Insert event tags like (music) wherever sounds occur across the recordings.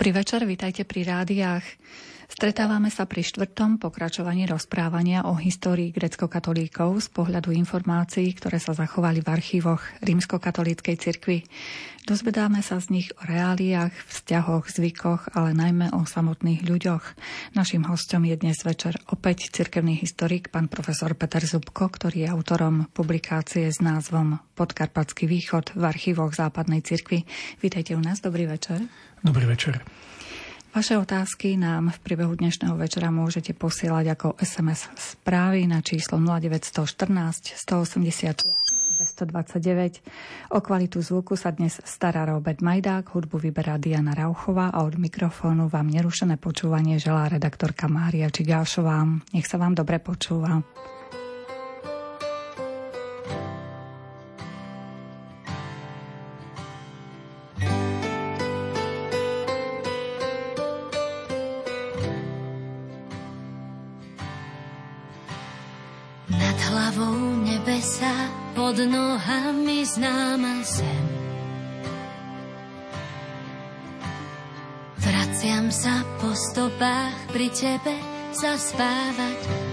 Dobrý večer, vítajte pri rádiách. Stretávame sa pri štvrtom pokračovaní rozprávania o histórii grecko-katolíkov z pohľadu informácií, ktoré sa zachovali v archívoch rímskokatolíckej cirkvi. Dozvedáme sa z nich o reáliách, vzťahoch, zvykoch, ale najmä o samotných ľuďoch. Naším hostom je dnes večer opäť cirkevný historik, pán profesor Peter Zubko, ktorý je autorom publikácie s názvom Podkarpatský východ v archívoch západnej cirkvi. Vítajte u nás, dobrý večer. Dobrý večer. Vaše otázky nám v priebehu dnešného večera môžete posielať ako SMS správy na číslo 0914 180 229. O kvalitu zvuku sa dnes stará Robert Majdák, hudbu vyberá Diana Rauchová a od mikrofónu vám nerušené počúvanie želá redaktorka Mária Čigášová. Nech sa vám dobre počúva. Pod nohami známa zem. Vraciam sa po stopách pri tebe zaspávať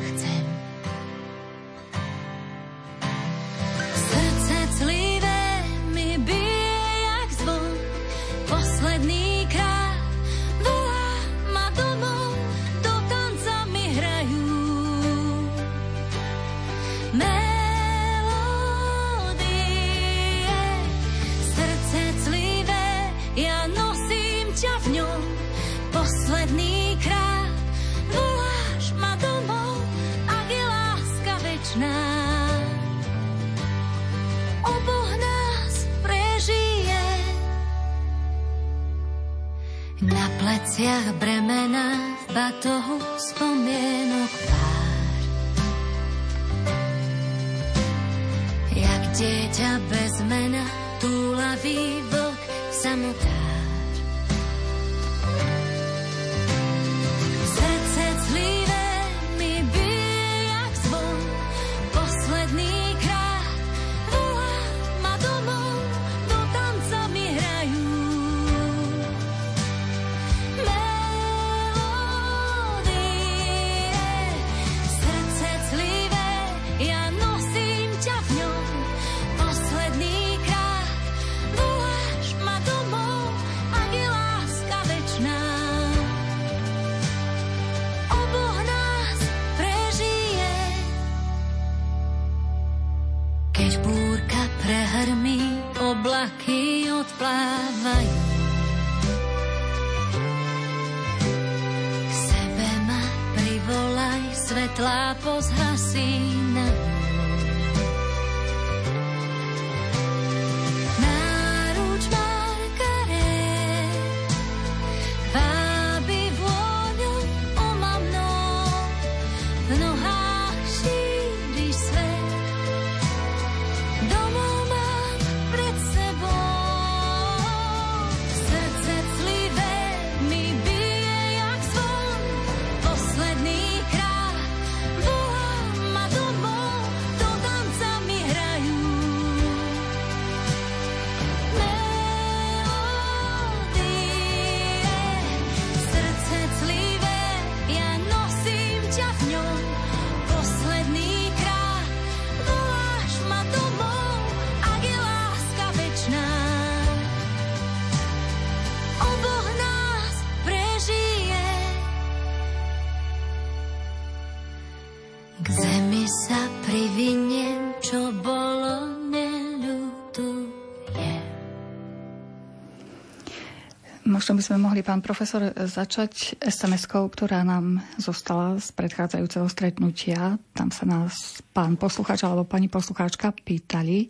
by sme mohli, pán profesor, začať SMS-kou, ktorá nám zostala z predchádzajúceho stretnutia. Tam sa nás pán poslucháč alebo pani poslucháčka pýtali,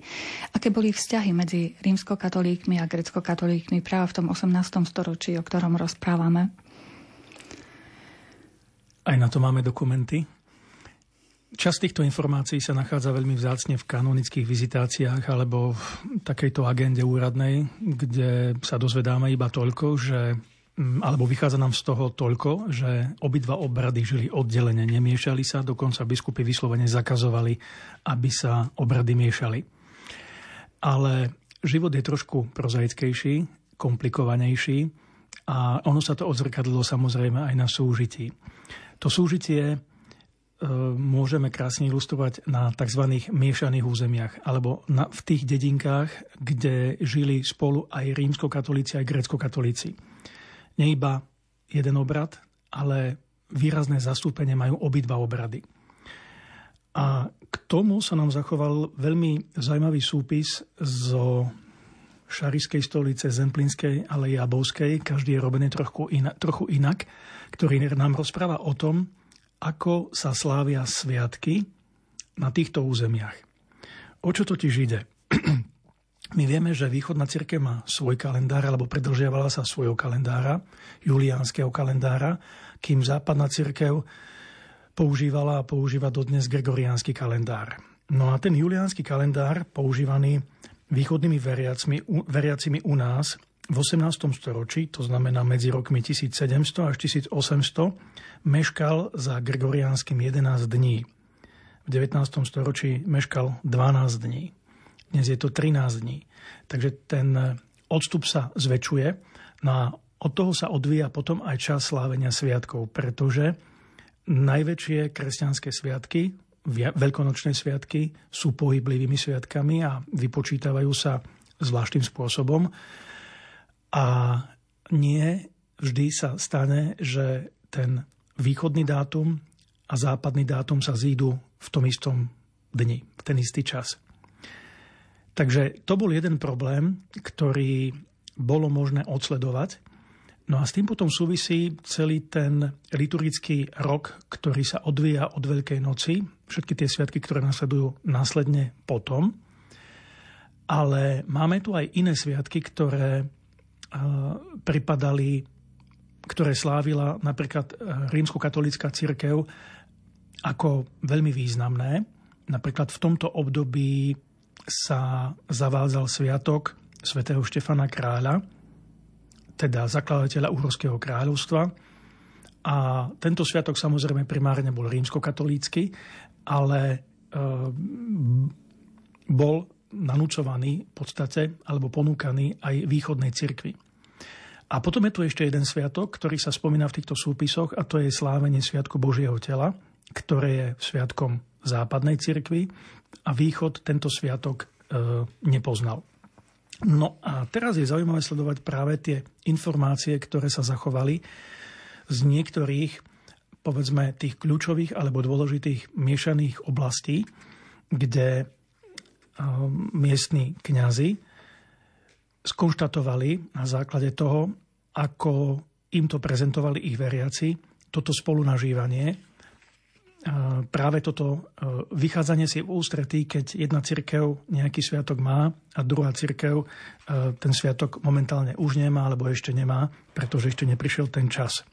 aké boli vzťahy medzi rímskokatolíkmi a grecko-katolíkmi práve v tom 18. storočí, o ktorom rozprávame. Aj na to máme dokumenty. Časť týchto informácií sa nachádza veľmi vzácne v kanonických vizitáciách alebo v takejto agende úradnej, kde sa dozvedáme iba toľko, že mm, alebo vychádza nám z toho toľko, že obidva obrady žili oddelene, nemiešali sa, dokonca biskupy vyslovene zakazovali, aby sa obrady miešali. Ale život je trošku prozaickejší, komplikovanejší a ono sa to odzrkadlilo samozrejme aj na súžití. To súžitie môžeme krásne ilustrovať na tzv. miešaných územiach alebo na, v tých dedinkách, kde žili spolu aj rímskokatolíci, aj gréckokatolíci. Nie iba jeden obrad, ale výrazné zastúpenie majú obidva obrady. A k tomu sa nám zachoval veľmi zaujímavý súpis zo Šariskej stolice, Zemplínskej, ale Jabovskej, každý je robený trochu, inak, trochu inak, ktorý nám rozpráva o tom, ako sa slávia sviatky na týchto územiach. O čo totiž ide? (clears throat) My vieme, že východná cirkev má svoj kalendár, alebo predlžiavala sa svojho kalendára, juliánskeho kalendára, kým západná cirkev používala a používa dodnes gregoriánsky kalendár. No a ten juliánsky kalendár, používaný východnými veriacimi, veriacimi u nás v 18. storočí, to znamená medzi rokmi 1700 až 1800, meškal za gregoriánskym 11 dní. V 19. storočí meškal 12 dní. Dnes je to 13 dní. Takže ten odstup sa zväčšuje. No a od toho sa odvíja potom aj čas slávenia sviatkov, pretože najväčšie kresťanské sviatky veľkonočné sviatky sú pohyblivými sviatkami a vypočítavajú sa zvláštnym spôsobom. A nie vždy sa stane, že ten východný dátum a západný dátum sa zídu v tom istom dni, v ten istý čas. Takže to bol jeden problém, ktorý bolo možné odsledovať No a s tým potom súvisí celý ten liturgický rok, ktorý sa odvíja od Veľkej noci, všetky tie sviatky, ktoré nasledujú následne potom. Ale máme tu aj iné sviatky, ktoré pripadali, ktoré slávila napríklad rímskokatolická církev ako veľmi významné. Napríklad v tomto období sa zavádzal sviatok svätého Štefana Kráľa, teda zakladateľa Uhorského kráľovstva. A tento sviatok samozrejme primárne bol rímskokatolícky, ale e, bol nanúcovaný v podstate, alebo ponúkaný aj východnej cirkvi. A potom je tu ešte jeden sviatok, ktorý sa spomína v týchto súpisoch a to je slávenie Sviatku Božieho tela, ktoré je sviatkom západnej cirkvi a východ tento sviatok e, nepoznal. No a teraz je zaujímavé sledovať práve tie informácie, ktoré sa zachovali z niektorých, povedzme, tých kľúčových alebo dôležitých miešaných oblastí, kde um, miestni kňazi skonštatovali na základe toho, ako im to prezentovali ich veriaci, toto spolunažívanie práve toto e, vychádzanie si v ústretí, keď jedna cirkev nejaký sviatok má a druhá cirkev e, ten sviatok momentálne už nemá alebo ešte nemá, pretože ešte neprišiel ten čas. E,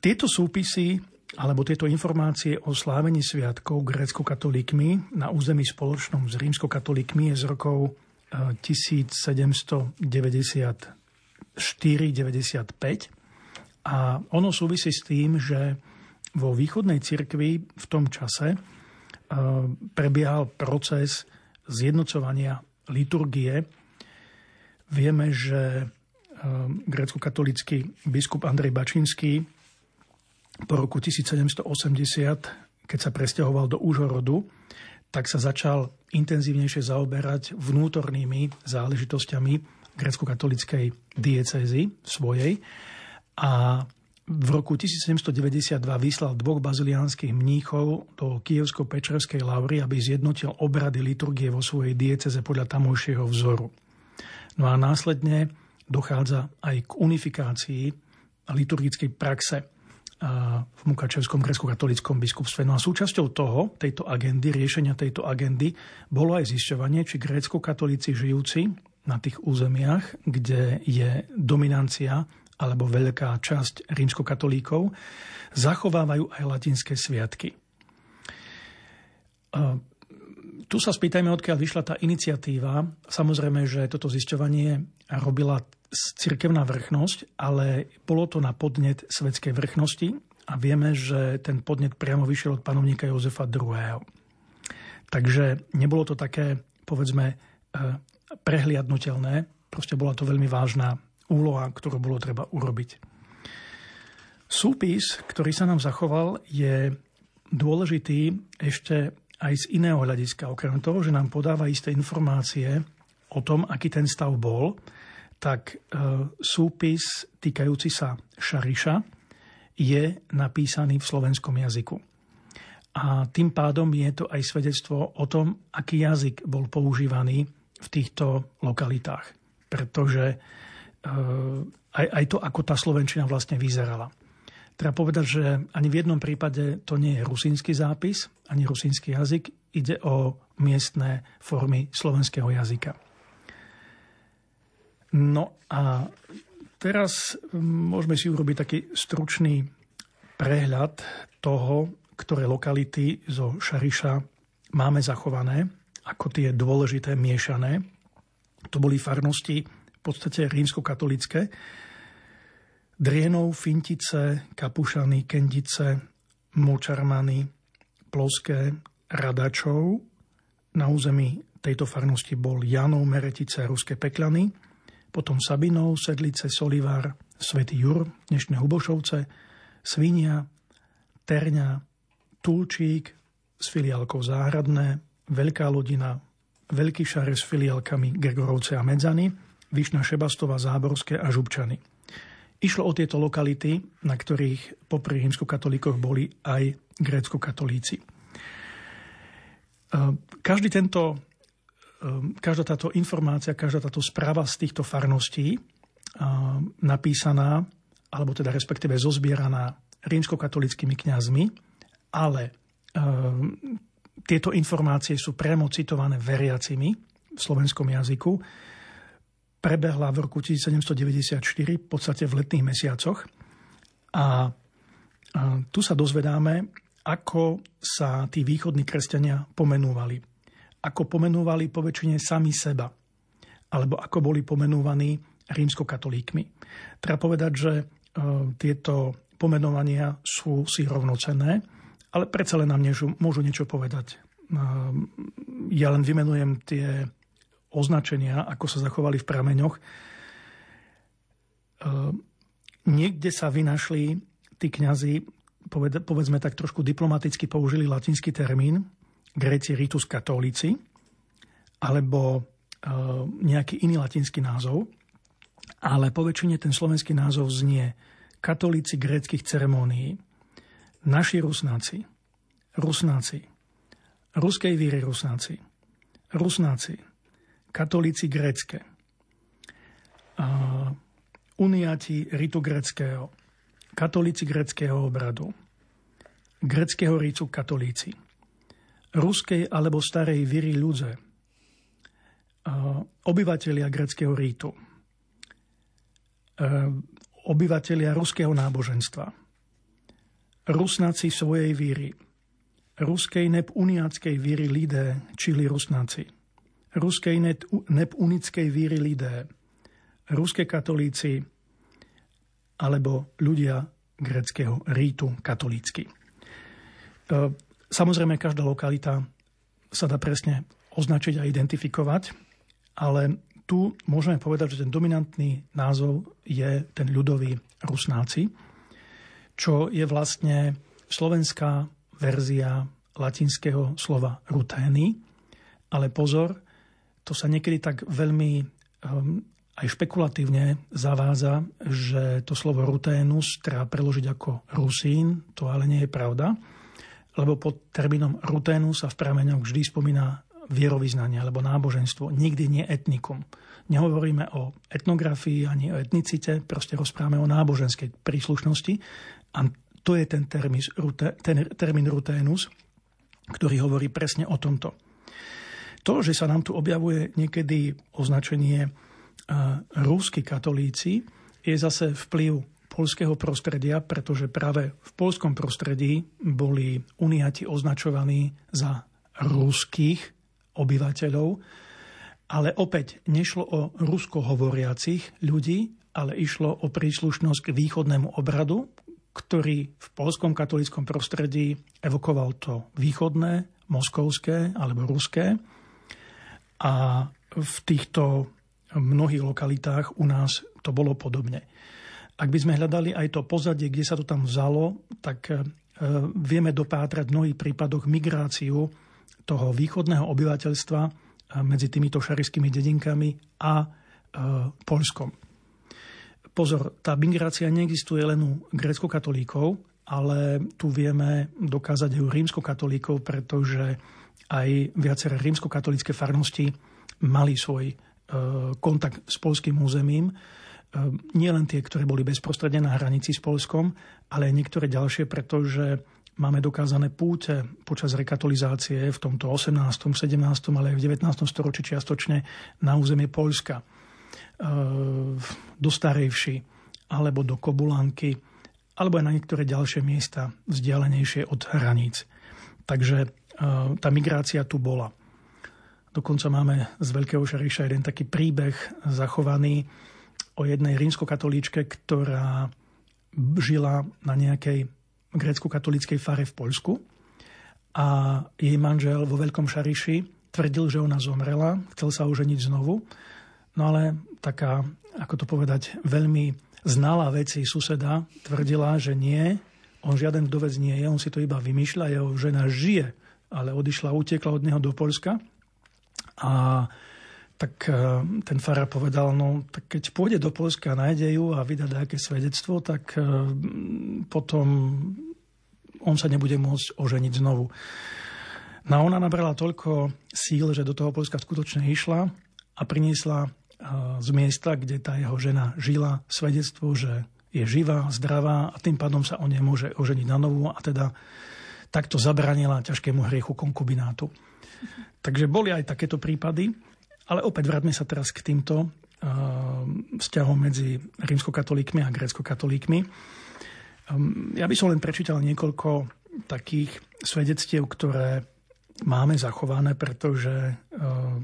tieto súpisy alebo tieto informácie o slávení sviatkov grécko-katolíkmi na území spoločnom s rímsko-katolíkmi je z rokov 1794-95 a ono súvisí s tým, že vo východnej cirkvi v tom čase eh, prebiehal proces zjednocovania liturgie. Vieme, že eh, grécko-katolický biskup Andrej Bačinský po roku 1780, keď sa presťahoval do Úžorodu, tak sa začal intenzívnejšie zaoberať vnútornými záležitosťami grécko-katolickej diecézy svojej. A v roku 1792 vyslal dvoch baziliánskych mníchov do kievsko-pečerskej lavry, aby zjednotil obrady liturgie vo svojej dieceze podľa tamojšieho vzoru. No a následne dochádza aj k unifikácii liturgickej praxe v Mukačevskom grecko-katolickom biskupstve. No a súčasťou toho, tejto agendy, riešenia tejto agendy, bolo aj zisťovanie, či grécko-katolíci žijúci na tých územiach, kde je dominancia alebo veľká časť rímskokatolíkov, zachovávajú aj latinské sviatky. Tu sa spýtajme, odkiaľ vyšla tá iniciatíva. Samozrejme, že toto zisťovanie robila cirkevná vrchnosť, ale bolo to na podnet svetskej vrchnosti a vieme, že ten podnet priamo vyšiel od panovníka Jozefa II. Takže nebolo to také, povedzme, e, prehliadnutelné. Proste bola to veľmi vážna úloha, ktorú bolo treba urobiť. Súpis, ktorý sa nám zachoval, je dôležitý ešte aj z iného hľadiska. Okrem toho, že nám podáva isté informácie o tom, aký ten stav bol, tak e, súpis týkajúci sa Šariša je napísaný v slovenskom jazyku. A tým pádom je to aj svedectvo o tom, aký jazyk bol používaný v týchto lokalitách. Pretože e, aj, aj to, ako tá slovenčina vlastne vyzerala. Treba povedať, že ani v jednom prípade to nie je rusínsky zápis, ani rusínsky jazyk. Ide o miestne formy slovenského jazyka. No a teraz môžeme si urobiť taký stručný prehľad toho, ktoré lokality zo Šariša máme zachované, ako tie dôležité miešané. To boli farnosti v podstate rímsko-katolické. Drienov, Fintice, Kapušany, Kendice, Močarmany, Ploské, Radačov. Na území tejto farnosti bol Janov, Meretice a Ruské Peklany potom Sabinov, Sedlice, Solivar, Svetý Jur, dnešné Hubošovce, Svinia, Terňa, Tulčík s filiálkou Záhradné, Veľká Lodina, Veľký Šare s filiálkami Gregorovce a Medzany, Vyšná Šebastova, Záborské a Žubčany. Išlo o tieto lokality, na ktorých popri rímskokatolíkoch boli aj grécko-katolíci. Každý tento Ehm, každá táto informácia, každá táto správa z týchto farností ehm, napísaná, alebo teda respektíve zozbieraná rímskokatolickými kňazmi, ale tieto informácie sú priamo citované veriacimi v slovenskom jazyku. Prebehla v roku 1794, v podstate v letných mesiacoch. A, tu sa dozvedáme, ako sa tí východní kresťania pomenúvali ako pomenúvali poväčšine sami seba, alebo ako boli pomenúvaní rímskokatolíkmi. Treba povedať, že e, tieto pomenovania sú si rovnocenné, ale predsa len nám môžu niečo povedať. E, ja len vymenujem tie označenia, ako sa zachovali v prameňoch. E, niekde sa vynašli tí kňazi, povedzme tak trošku diplomaticky použili latinský termín, Gréci ritus katolíci, alebo e, nejaký iný latinský názov, ale poväčšine ten slovenský názov znie katolíci gréckých ceremónií, naši rusnáci, rusnáci, ruskej víry rusnáci, rusnáci, katolíci grécké, uniati ritu gréckého, katolíci gréckého obradu, gréckého ritu katolíci – ruskej alebo starej viry ľudze, obyvatelia greckého rítu, obyvatelia ruského náboženstva, rusnáci svojej víry, ruskej nepuniackej víry lidé, čili rusnáci, ruskej nepunickej víry lidé, ruské katolíci alebo ľudia greckého rítu katolícky. Samozrejme, každá lokalita sa dá presne označiť a identifikovať, ale tu môžeme povedať, že ten dominantný názov je ten ľudový Rusnáci, čo je vlastne slovenská verzia latinského slova rutény. Ale pozor, to sa niekedy tak veľmi um, aj špekulatívne zavádza, že to slovo ruténus treba preložiť ako rusín, to ale nie je pravda lebo pod termínom ruténu sa v prameňoch vždy spomína vierovýznanie alebo náboženstvo, nikdy nie etnikum. Nehovoríme o etnografii ani o etnicite, proste rozprávame o náboženskej príslušnosti a to je ten, termín, termín ruténus, ktorý hovorí presne o tomto. To, že sa nám tu objavuje niekedy označenie uh, rúsky katolíci, je zase vplyv polského prostredia, pretože práve v polskom prostredí boli uniati označovaní za ruských obyvateľov, ale opäť nešlo o rusko hovoriacich ľudí, ale išlo o príslušnosť k východnému obradu, ktorý v polskom katolickom prostredí evokoval to východné, moskovské alebo ruské. A v týchto mnohých lokalitách u nás to bolo podobne. Ak by sme hľadali aj to pozadie, kde sa to tam vzalo, tak e, vieme dopátrať v mnohých prípadoch migráciu toho východného obyvateľstva e, medzi týmito šarišskými dedinkami a e, Polskom. Pozor, tá migrácia neexistuje len u grecko-katolíkov, ale tu vieme dokázať aj u rímsko-katolíkov, pretože aj viaceré rímsko-katolícke farnosti mali svoj kontakt s polským územím Ehm, nie len tie, ktoré boli bezprostredne na hranici s Polskom, ale aj niektoré ďalšie, pretože máme dokázané púte počas rekatolizácie v tomto 18., 17., ale aj v 19. storočí čiastočne na územie Polska. Ehm, do Starejvši, alebo do Kobulanky, alebo aj na niektoré ďalšie miesta vzdialenejšie od hraníc. Takže tá migrácia tu bola. Dokonca máme z Veľkého Šariša jeden taký príbeh zachovaný, o jednej rímskokatolíčke, ktorá žila na nejakej grécko-katolíckej fare v Poľsku a jej manžel vo Veľkom Šariši tvrdil, že ona zomrela, chcel sa oženiť znovu, no ale taká, ako to povedať, veľmi znalá veci suseda tvrdila, že nie, on žiaden vdovec nie je, on si to iba vymýšľa, jeho žena žije, ale odišla, utekla od neho do Polska a tak eh, ten farár povedal, no tak keď pôjde do Polska a nájde ju a vydá nejaké svedectvo, tak eh, potom on sa nebude môcť oženiť znovu. No ona nabrala toľko síl, že do toho Polska skutočne išla a priniesla eh, z miesta, kde tá jeho žena žila, svedectvo, že je živá, zdravá a tým pádom sa o nej môže oženiť na novu a teda takto zabranila ťažkému hriechu konkubinátu. Takže boli aj takéto prípady. Ale opäť vráťme sa teraz k týmto uh, vzťahom medzi rímskokatolíkmi a gréckokatolíkmi. Um, ja by som len prečítal niekoľko takých svedectiev, ktoré máme zachované, pretože uh,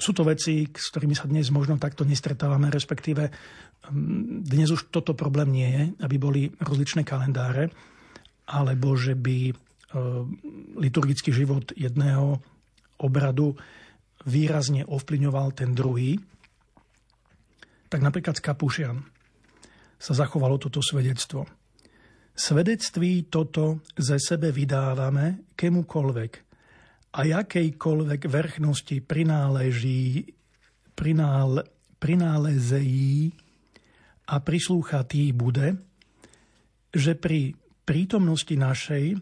sú to veci, s ktorými sa dnes možno takto nestretávame, respektíve um, dnes už toto problém nie je, aby boli rozličné kalendáre, alebo že by uh, liturgický život jedného obradu výrazne ovplyvňoval ten druhý, tak napríklad z Kapušian sa zachovalo toto svedectvo. Svedectví toto ze sebe vydávame kemukoľvek a jakejkoľvek vrchnosti prináleží, prinál, prinálezejí a prislúchatý bude, že pri prítomnosti našej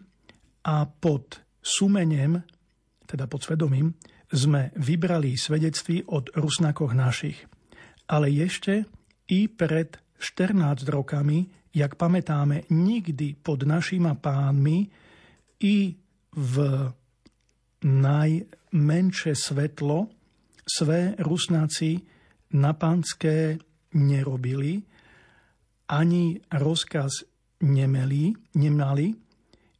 a pod sumenem, teda pod svedomím, sme vybrali svedectví od rusnakoch našich. Ale ešte i pred 14 rokami, jak pamätáme, nikdy pod našima pánmi i v najmenšie svetlo své rusnáci na pánske nerobili, ani rozkaz nemeli, nemali,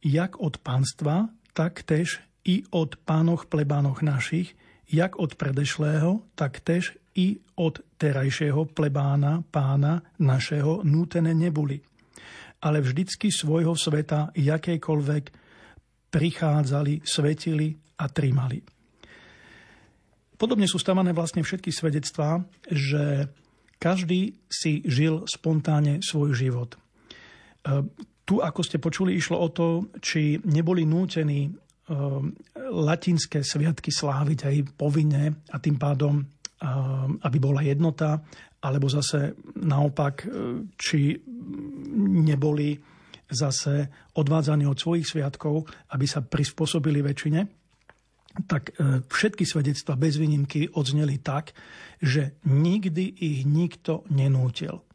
jak od pánstva, tak tež i od pánoch plebánoch našich, jak od predešlého, tak tež i od terajšieho plebána pána našeho nútené nebuli. Ale vždycky svojho sveta jakejkoľvek prichádzali, svetili a trimali. Podobne sú stavané vlastne všetky svedectvá, že každý si žil spontánne svoj život. E, tu, ako ste počuli, išlo o to, či neboli nútení Um, latinské sviatky sláviť aj povinne a tým pádom, um, aby bola jednota, alebo zase naopak, uh, či neboli zase odvádzaní od svojich sviatkov, aby sa prispôsobili väčšine, tak uh, všetky svedectva bez výnimky odzneli tak, že nikdy ich nikto nenútil.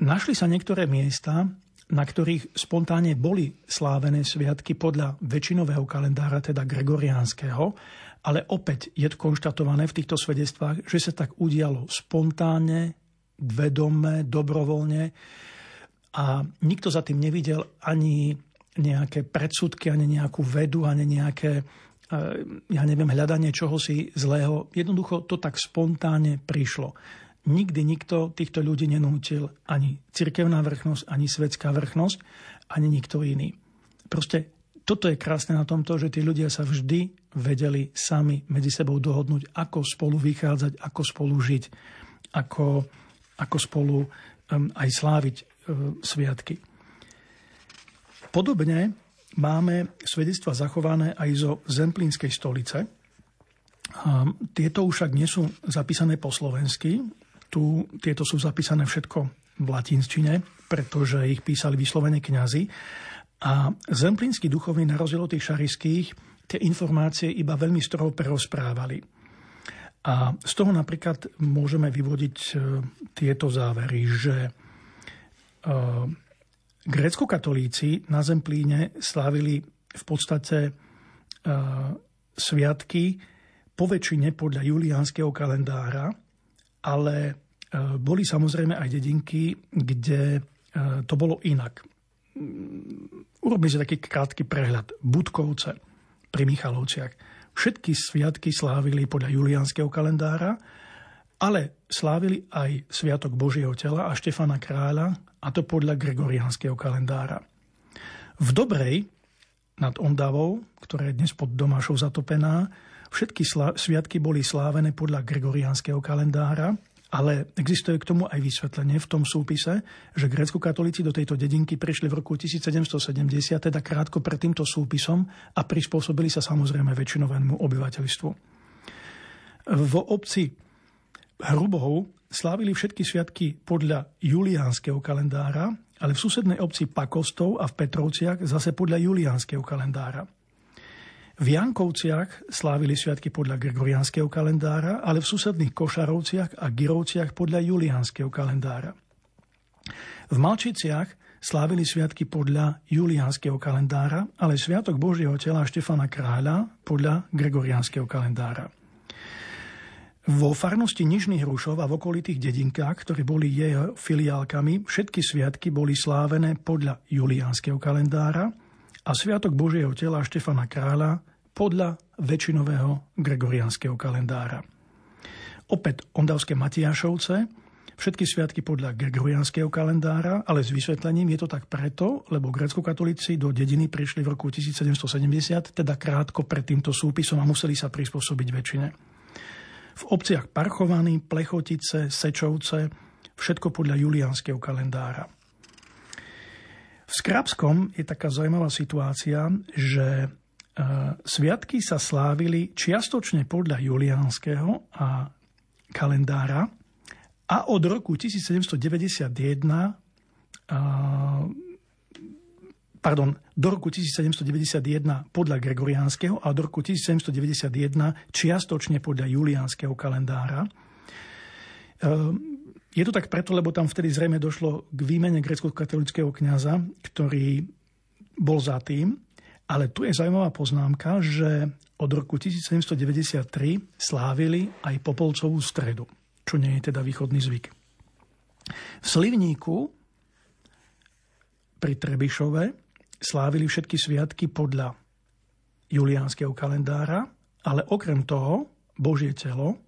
Našli sa niektoré miesta, na ktorých spontánne boli slávené sviatky podľa väčšinového kalendára, teda gregoriánskeho, ale opäť je konštatované v týchto svedectvách, že sa tak udialo spontánne, vedome, dobrovoľne a nikto za tým nevidel ani nejaké predsudky, ani nejakú vedu, ani nejaké e, ja neviem, hľadanie čohosi zlého. Jednoducho to tak spontánne prišlo nikdy nikto týchto ľudí nenútil ani cirkevná vrchnosť, ani svetská vrchnosť, ani nikto iný. Proste toto je krásne na tomto, že tí ľudia sa vždy vedeli sami medzi sebou dohodnúť, ako spolu vychádzať, ako spolu žiť, ako, ako spolu um, aj sláviť uh, sviatky. Podobne máme svedectva zachované aj zo Zemplínskej stolice. Um, tieto však nie sú zapísané po slovensky, tu, tieto sú zapísané všetko v latinčine, pretože ich písali vyslovene kňazi. A zemplínsky duchovní na rozdiel od tých šariských tie informácie iba veľmi stroho prerozprávali. A z toho napríklad môžeme vyvodiť e, tieto závery, že e, grécko-katolíci na Zemplíne slávili v podstate e, sviatky po väčšine podľa juliánskeho kalendára, ale boli samozrejme aj dedinky, kde to bolo inak. Urobili si taký krátky prehľad. Budkovce pri Michalovciach Všetky sviatky slávili podľa juliánskeho kalendára, ale slávili aj Sviatok Božieho tela a Štefana Kráľa, a to podľa gregoriánskeho kalendára. V Dobrej nad Ondavou, ktorá je dnes pod Domášou zatopená, všetky sviatky boli slávené podľa gregoriánskeho kalendára ale existuje k tomu aj vysvetlenie v tom súpise, že grécko-katolíci do tejto dedinky prišli v roku 1770, teda krátko pred týmto súpisom a prispôsobili sa samozrejme väčšinovému obyvateľstvu. V obci Hrubov slávili všetky sviatky podľa juliánskeho kalendára, ale v susednej obci Pakostov a v Petrovciach zase podľa juliánskeho kalendára. V Jankovciach slávili sviatky podľa gregoriánskeho kalendára, ale v susedných Košarovciach a Girovciach podľa juliánskeho kalendára. V Malčiciach slávili sviatky podľa juliánskeho kalendára, ale Sviatok Božieho tela Štefana Kráľa podľa gregoriánskeho kalendára. Vo farnosti Nižných Hrušov a v okolitých dedinkách, ktoré boli jeho filiálkami, všetky sviatky boli slávené podľa juliánskeho kalendára a Sviatok Božieho tela Štefana Kráľa podľa väčšinového gregoriánskeho kalendára. Opäť Ondavské Matiašovce, všetky sviatky podľa gregoriánskeho kalendára, ale s vysvetlením je to tak preto, lebo grecko-katolíci do dediny prišli v roku 1770, teda krátko pred týmto súpisom a museli sa prispôsobiť väčšine. V obciach Parchovaný, Plechotice, Sečovce, všetko podľa juliánskeho kalendára. V Skrabskom je taká zaujímavá situácia, že Sviatky sa slávili čiastočne podľa juliánskeho a kalendára a od roku 1791 pardon, do roku 1791 podľa gregoriánskeho a do roku 1791 čiastočne podľa juliánskeho kalendára. Je to tak preto, lebo tam vtedy zrejme došlo k výmene grecko-katolického kniaza, ktorý bol za tým ale tu je zaujímavá poznámka, že od roku 1793 slávili aj Popolcovú stredu, čo nie je teda východný zvyk. V Slivníku pri Trebišove slávili všetky sviatky podľa juliánskeho kalendára, ale okrem toho Božie telo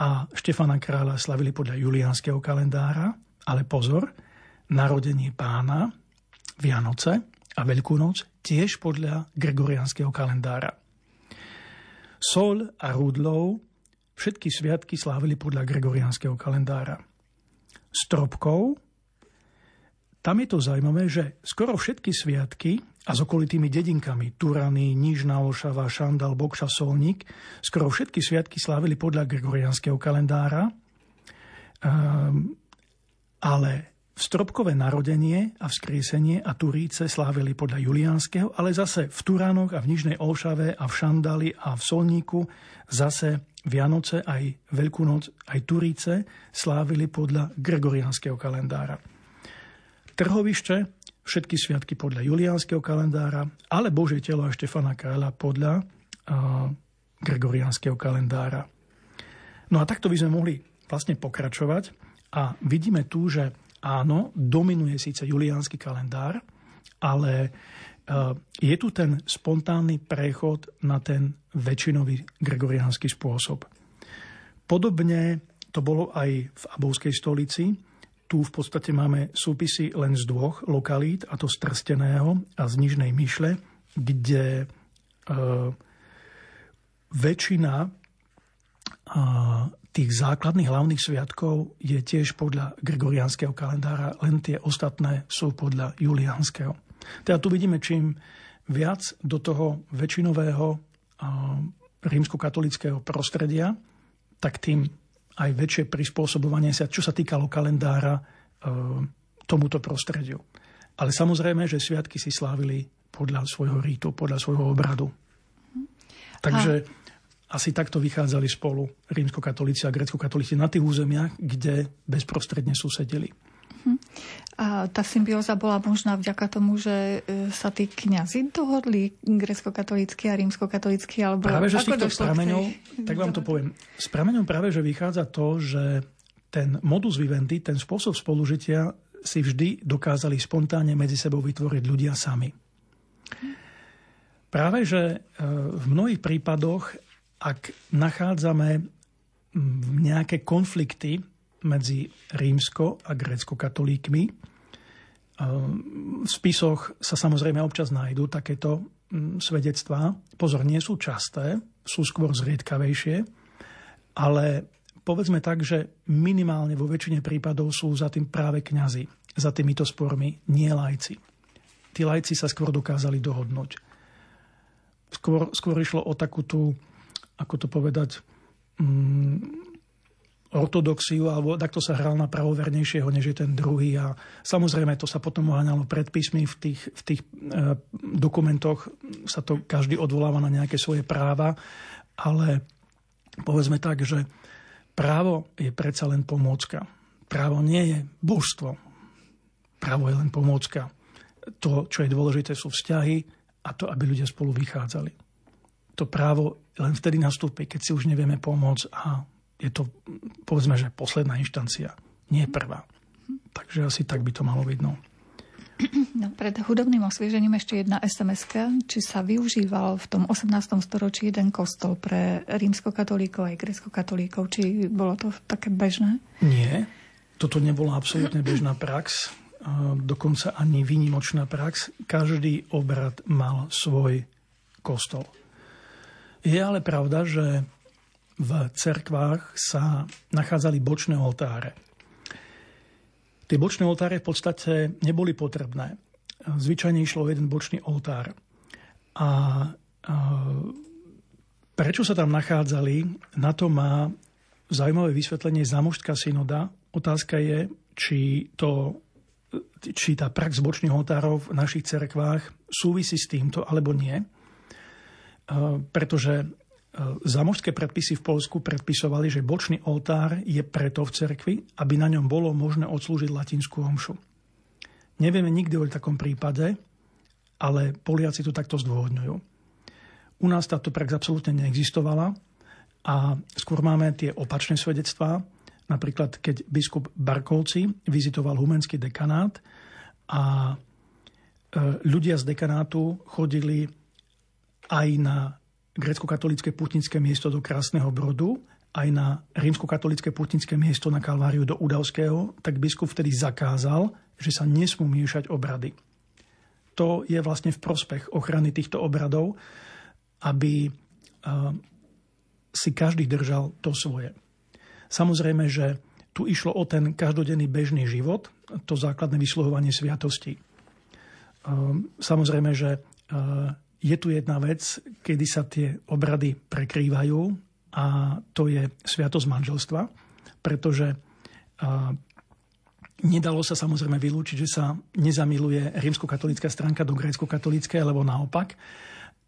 a Štefana kráľa slavili podľa juliánskeho kalendára, ale pozor, narodenie pána, Vianoce a Veľkú noc tiež podľa gregoriánskeho kalendára. Sol a Rudlov všetky sviatky slávili podľa gregoriánskeho kalendára. Stropkov, tam je to zaujímavé, že skoro všetky sviatky a s okolitými dedinkami Turany, Nižná Olšava, Šandal, Bokša, Solník, skoro všetky sviatky slávili podľa gregoriánskeho kalendára, um, ale Stropkové narodenie a vzkriesenie a Turíce slávili podľa Juliánskeho, ale zase v Turánoch a v Nižnej Olšave a v Šandali a v Solníku zase Vianoce aj Veľkú noc aj Turíce slávili podľa Gregoriánskeho kalendára. Trhovište všetky sviatky podľa Juliánskeho kalendára, ale Božie telo a Štefana Kráľa podľa uh, Gregoriánskeho kalendára. No a takto by sme mohli vlastne pokračovať a vidíme tu, že Áno, dominuje síce juliánsky kalendár, ale e, je tu ten spontánny prechod na ten väčšinový gregoriánsky spôsob. Podobne to bolo aj v Abovskej stolici, Tu v podstate máme súpisy len z dvoch lokalít, a to z Trsteného a z Nižnej Myšle, kde e, väčšina e, tých základných hlavných sviatkov je tiež podľa gregoriánskeho kalendára, len tie ostatné sú podľa juliánskeho. Teda tu vidíme, čím viac do toho väčšinového rímskokatolického prostredia, tak tým aj väčšie prispôsobovanie sa, čo sa týkalo kalendára, e, tomuto prostrediu. Ale samozrejme, že sviatky si slávili podľa svojho rítu, podľa svojho obradu. Takže a... asi takto vychádzali spolu rímskokatolíci a grecko-katolíci na tých územiach, kde bezprostredne susedili. Uh-huh. A tá symbióza bola možná vďaka tomu, že e, sa tí kňazi dohodli grecko-katolícky a rímsko-katolícky? Alebo práve, že z týchto sprameňov, tak vám to poviem, s prameňom práve, že vychádza to, že ten modus vivendi, ten spôsob spolužitia si vždy dokázali spontánne medzi sebou vytvoriť ľudia sami. Práve, že e, v mnohých prípadoch, ak nachádzame nejaké konflikty medzi rímsko a grécko-katolíkmi. V spisoch sa samozrejme občas nájdú takéto svedectvá. Pozor, nie sú časté, sú skôr zriedkavejšie, ale povedzme tak, že minimálne vo väčšine prípadov sú za tým práve kňazi, za týmito spormi, nie lajci. Tí lajci sa skôr dokázali dohodnúť. Skôr, skôr išlo o takú tú, ako to povedať, mm, ortodoxiu, alebo takto sa hral na pravovernejšieho, než je ten druhý. A samozrejme, to sa potom oháňalo predpismi v tých, v tých e, dokumentoch, sa to každý odvoláva na nejaké svoje práva, ale povedzme tak, že právo je predsa len pomôcka. Právo nie je božstvo. Právo je len pomôcka. To, čo je dôležité, sú vzťahy a to, aby ľudia spolu vychádzali. To právo len vtedy nastúpi, keď si už nevieme pomôcť a je to, povedzme, že posledná inštancia, nie prvá. Takže asi tak by to malo byť. No. No, pred hudobným osviežením ešte jedna sms či sa využíval v tom 18. storočí jeden kostol pre rímskokatolíkov aj grecko-katolíkov, či bolo to také bežné? Nie, toto nebola absolútne bežná prax, dokonca ani výnimočná prax. Každý obrad mal svoj kostol. Je ale pravda, že v cerkvách sa nachádzali bočné oltáre. Tie bočné oltáre v podstate neboli potrebné. Zvyčajne išlo o jeden bočný oltár. A, prečo sa tam nachádzali, na to má zaujímavé vysvetlenie Zamožská synoda. Otázka je, či, to, či tá prax bočných oltárov v našich cerkvách súvisí s týmto alebo nie. Pretože Zamožské predpisy v Polsku predpisovali, že bočný oltár je preto v cerkvi, aby na ňom bolo možné odslúžiť latinskú omšu. Nevieme nikdy o takom prípade, ale Poliaci to takto zdôvodňujú. U nás táto prax absolútne neexistovala a skôr máme tie opačné svedectvá. Napríklad, keď biskup Barkovci vizitoval humenský dekanát a e, ľudia z dekanátu chodili aj na grecko-katolické putnické miesto do Krásneho Brodu, aj na rímsko-katolické putnické miesto na Kalváriu do Udavského, tak biskup vtedy zakázal, že sa nesmú miešať obrady. To je vlastne v prospech ochrany týchto obradov, aby si každý držal to svoje. Samozrejme, že tu išlo o ten každodenný bežný život, to základné vysluhovanie sviatosti. Samozrejme, že je tu jedna vec, kedy sa tie obrady prekrývajú a to je sviatosť manželstva, pretože a, nedalo sa samozrejme vylúčiť, že sa nezamiluje rímsko-katolická stránka do grécko-katolíckej, alebo naopak.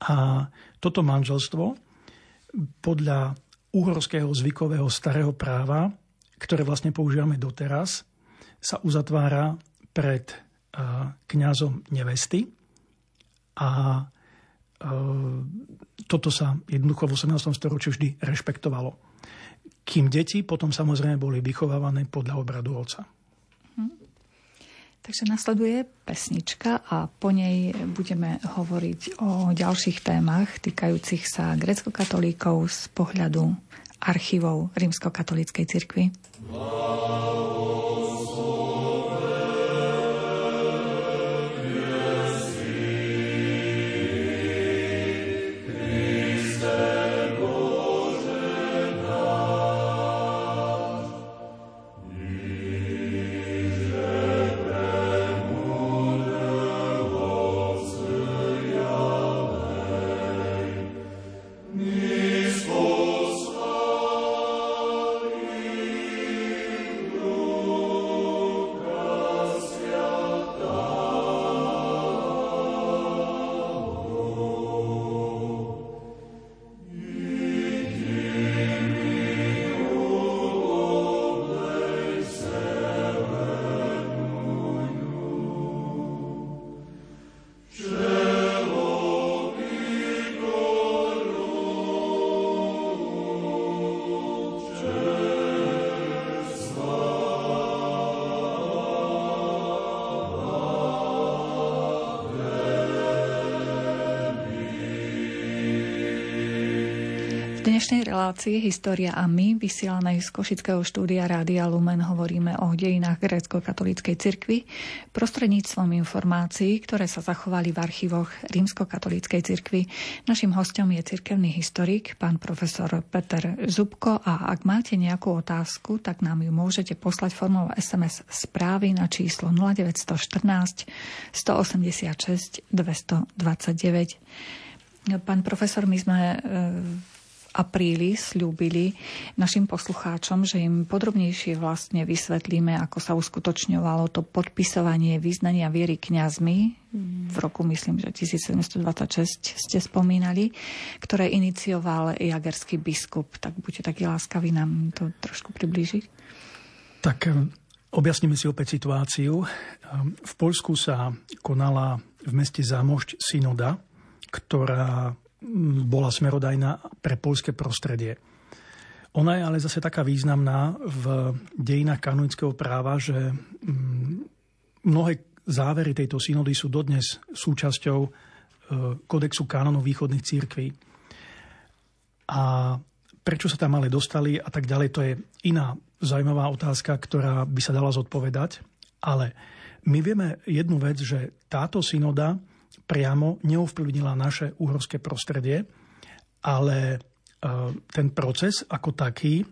A toto manželstvo podľa uhorského zvykového starého práva, ktoré vlastne používame doteraz, sa uzatvára pred kňazom nevesty a toto sa jednoducho v 18. storočí vždy rešpektovalo. Kým deti potom samozrejme boli vychovávané podľa obradu otca. Hm. Takže nasleduje pesnička a po nej budeme hovoriť o ďalších témach týkajúcich sa grecko-katolíkov z pohľadu archívov rímsko-katolíckej cirkvi. Oh, relácii História a my, vysielanej z Košického štúdia Rádia Lumen, hovoríme o dejinách grécko-katolíckej cirkvi prostredníctvom informácií, ktoré sa zachovali v archívoch rímsko-katolíckej cirkvi. Našim hostom je cirkevný historik, pán profesor Peter Zubko a ak máte nejakú otázku, tak nám ju môžete poslať formou SMS správy na číslo 0914 186 229. Pán profesor, my sme e, apríli slúbili našim poslucháčom, že im podrobnejšie vlastne vysvetlíme, ako sa uskutočňovalo to podpisovanie význania viery kňazmi v roku, myslím, že 1726 ste spomínali, ktoré inicioval jagerský biskup. Tak buďte takí láskaví nám to trošku priblížiť. Tak eh, objasníme si opäť situáciu. Eh, v Polsku sa konala v meste Zámošť synoda, ktorá bola smerodajná pre polské prostredie. Ona je ale zase taká významná v dejinách kanonického práva, že mnohé závery tejto synody sú dodnes súčasťou e, kodexu kánonov východných církví. A prečo sa tam ale dostali a tak ďalej, to je iná zaujímavá otázka, ktorá by sa dala zodpovedať. Ale my vieme jednu vec, že táto synoda priamo neovplyvnila naše uhorské prostredie, ale e, ten proces ako taký e,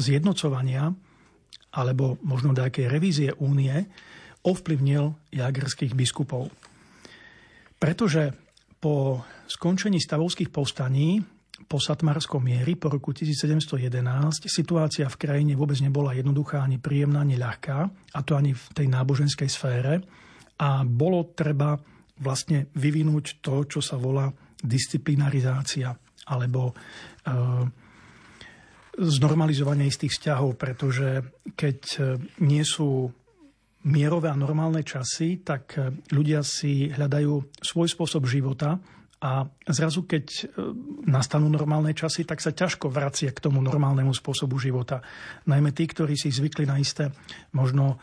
zjednocovania alebo možno nejakej revízie únie ovplyvnil jagerských biskupov. Pretože po skončení stavovských povstaní po Satmarskom miery po roku 1711 situácia v krajine vôbec nebola jednoduchá, ani príjemná, ani ľahká, a to ani v tej náboženskej sfére. A bolo treba vlastne vyvinúť to, čo sa volá disciplinarizácia alebo e, znormalizovanie istých vzťahov, pretože keď e, nie sú mierové a normálne časy, tak e, ľudia si hľadajú svoj spôsob života a zrazu, keď nastanú normálne časy, tak sa ťažko vracia k tomu normálnemu spôsobu života. Najmä tí, ktorí si zvykli na isté, možno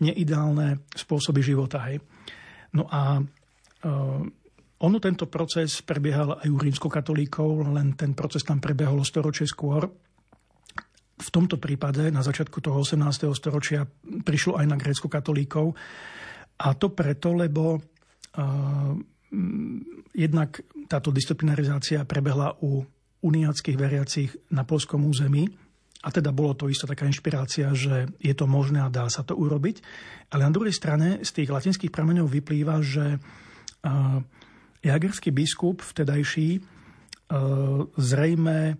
neideálne spôsoby života. Hej. No a uh, ono tento proces prebiehal aj u rímskokatolíkov, len ten proces tam prebehol storočie skôr. V tomto prípade na začiatku toho 18. storočia prišlo aj na grécko-katolíkov. A to preto, lebo uh, jednak táto disciplinarizácia prebehla u uniackých veriacich na polskom území, a teda bolo to isto taká inšpirácia, že je to možné a dá sa to urobiť. Ale na druhej strane z tých latinských prameňov vyplýva, že jagerský biskup vtedajší zrejme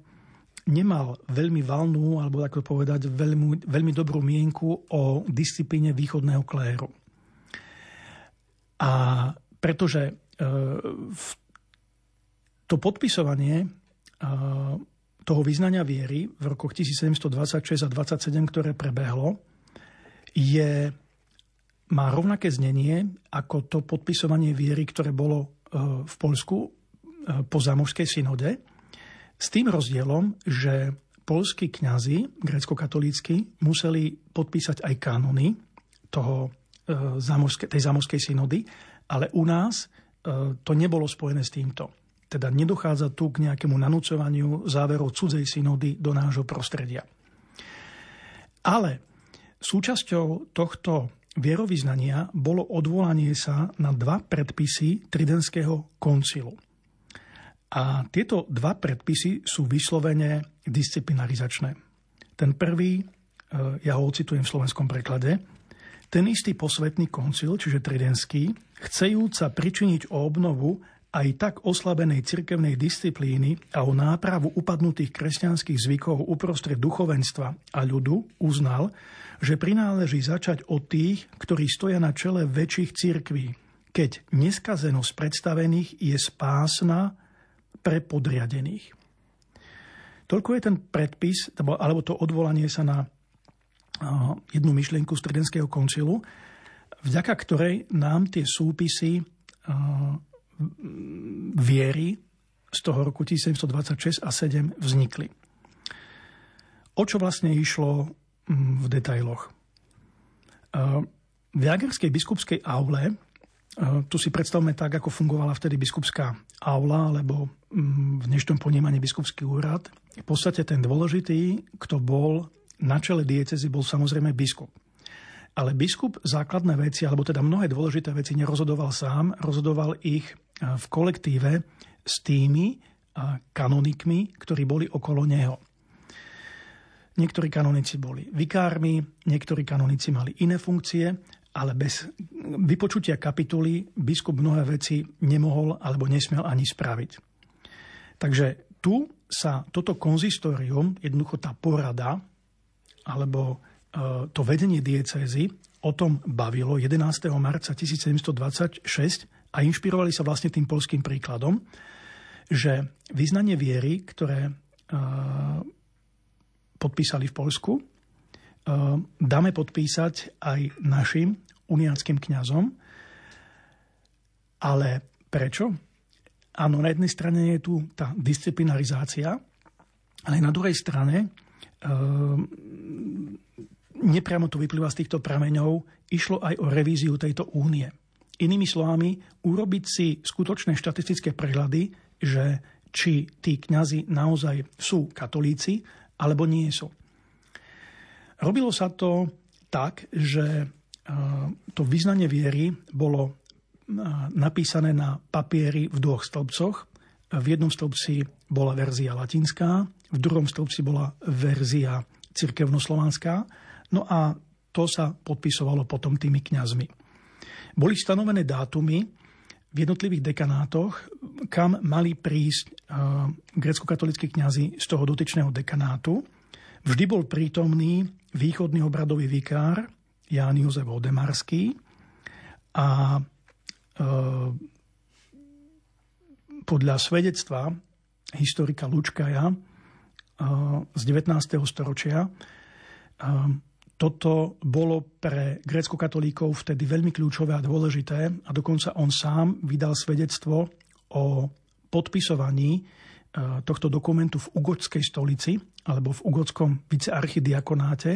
nemal veľmi valnú, alebo ako povedať, veľmi, veľmi dobrú mienku o disciplíne východného kléru. A pretože to podpisovanie toho vyznania viery v rokoch 1726 a 27, ktoré prebehlo, je, má rovnaké znenie ako to podpisovanie viery, ktoré bolo e, v Polsku e, po zámožskej synode, s tým rozdielom, že polskí kňazi, grecko-katolícky, museli podpísať aj kanony toho, e, tej zámožskej synody, ale u nás to nebolo spojené s týmto. Teda nedochádza tu k nejakému nanúcovaniu záverov cudzej synody do nášho prostredia. Ale súčasťou tohto vierovýznania bolo odvolanie sa na dva predpisy Tridentského koncilu. A tieto dva predpisy sú vyslovene disciplinarizačné. Ten prvý, e, ja ho ocitujem v slovenskom preklade, ten istý posvetný koncil, čiže Tridentský, chcejúca pričiniť o obnovu aj tak oslabenej cirkevnej disciplíny a o nápravu upadnutých kresťanských zvykov uprostred duchovenstva a ľudu uznal, že prináleží začať od tých, ktorí stoja na čele väčších cirkví, keď neskazenosť predstavených je spásna pre podriadených. Toľko je ten predpis, alebo to odvolanie sa na jednu myšlienku z Tridenského koncilu, vďaka ktorej nám tie súpisy viery z toho roku 1726 a 7 vznikli. O čo vlastne išlo mm, v detailoch? V Jagerskej biskupskej aule tu si predstavme tak, ako fungovala vtedy biskupská aula, alebo mm, v dnešnom ponímaní biskupský úrad. V podstate ten dôležitý, kto bol na čele diecezy, bol samozrejme biskup. Ale biskup základné veci, alebo teda mnohé dôležité veci nerozhodoval sám, rozhodoval ich v kolektíve s tými kanonikmi, ktorí boli okolo neho. Niektorí kanonici boli vikármi, niektorí kanonici mali iné funkcie, ale bez vypočutia kapituly biskup mnohé veci nemohol alebo nesmel ani spraviť. Takže tu sa toto konzistorium, jednoducho tá porada, alebo E, to vedenie diecézy o tom bavilo 11. marca 1726 a inšpirovali sa vlastne tým polským príkladom, že vyznanie viery, ktoré e, podpísali v Polsku, e, dáme podpísať aj našim uniánskym kňazom. Ale prečo? Áno, na jednej strane je tu tá disciplinarizácia, ale na druhej strane nepriamo to vyplýva z týchto prameňov, išlo aj o revíziu tejto únie. Inými slovami, urobiť si skutočné štatistické prehľady, že či tí kňazi naozaj sú katolíci, alebo nie sú. Robilo sa to tak, že e, to vyznanie viery bolo e, napísané na papieri v dvoch stĺpcoch. V jednom stĺpci bola verzia latinská, v druhom stĺpci bola verzia cirkevnoslovanská No a to sa podpisovalo potom tými kňazmi. Boli stanovené dátumy v jednotlivých dekanátoch, kam mali prísť uh, grecko-katolickí kňazi z toho dotyčného dekanátu. Vždy bol prítomný východný obradový vikár Ján Jozef Odemarský a uh, podľa svedectva historika Lučkaja uh, z 19. storočia toto bolo pre grécko-katolíkov vtedy veľmi kľúčové a dôležité a dokonca on sám vydal svedectvo o podpisovaní e, tohto dokumentu v Ugočskej stolici alebo v Ugočskom vicearchidiakonáte,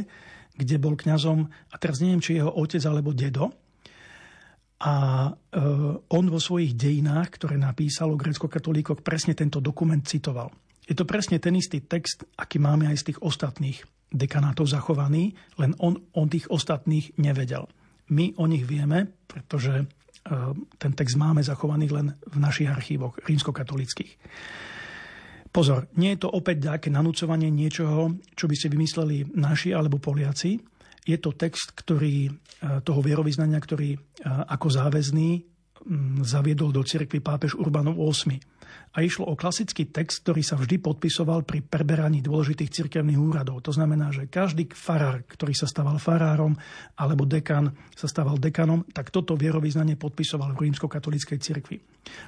kde bol kňazom, a teraz neviem, či jeho otec alebo dedo, a e, on vo svojich dejinách, ktoré napísal o grecko-katolíkoch, presne tento dokument citoval. Je to presne ten istý text, aký máme aj z tých ostatných dekanátov zachovaný, len on o tých ostatných nevedel. My o nich vieme, pretože e, ten text máme zachovaný len v našich archívoch rímskokatolických. Pozor, nie je to opäť nejaké nanúcovanie niečoho, čo by si vymysleli naši alebo Poliaci. Je to text, ktorý, e, toho vierovýznania, ktorý e, ako záväzný zaviedol do cirkvi pápež Urbanov VIII a išlo o klasický text, ktorý sa vždy podpisoval pri preberaní dôležitých cirkevných úradov. To znamená, že každý farár, ktorý sa stával farárom, alebo dekan sa stával dekanom, tak toto vierovýznanie podpisoval v rímsko-katolíckej cirkvi.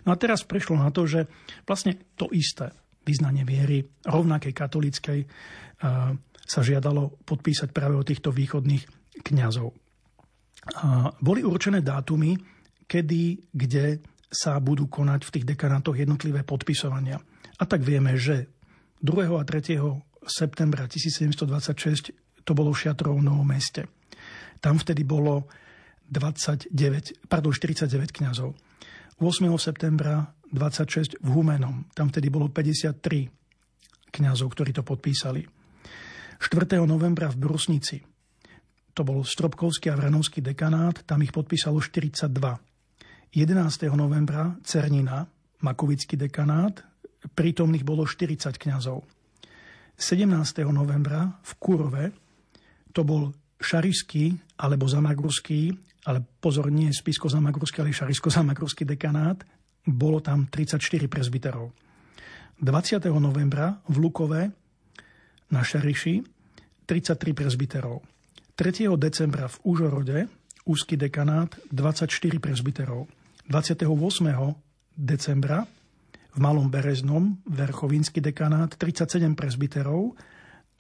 No a teraz prešlo na to, že vlastne to isté vyznanie viery, rovnakej katolíckej, sa žiadalo podpísať práve od týchto východných kňazov. Boli určené dátumy, kedy, kde sa budú konať v tých dekanátoch jednotlivé podpisovania. A tak vieme, že 2. a 3. septembra 1726 to bolo v Šatrovom meste. Tam vtedy bolo 29, pardon, 49 kňazov. 8. septembra 26 v Humenom. Tam vtedy bolo 53 kňazov, ktorí to podpísali. 4. novembra v Brusnici. To bol Stropkovský a Vranovský dekanát, tam ich podpísalo 42. 11. novembra Cernina, Makovický dekanát, prítomných bolo 40 kňazov. 17. novembra v Kurove to bol Šarišský alebo Zamagurský, ale pozor, nie Spisko Zamagurský, ale Šariško Zamagurský dekanát, bolo tam 34 prezbiterov. 20. novembra v Lukove na Šariši 33 prezbiterov. 3. decembra v Užorode úzky dekanát 24 prezbiterov. 28. decembra v Malom Bereznom Verchovínsky dekanát 37 prezbiterov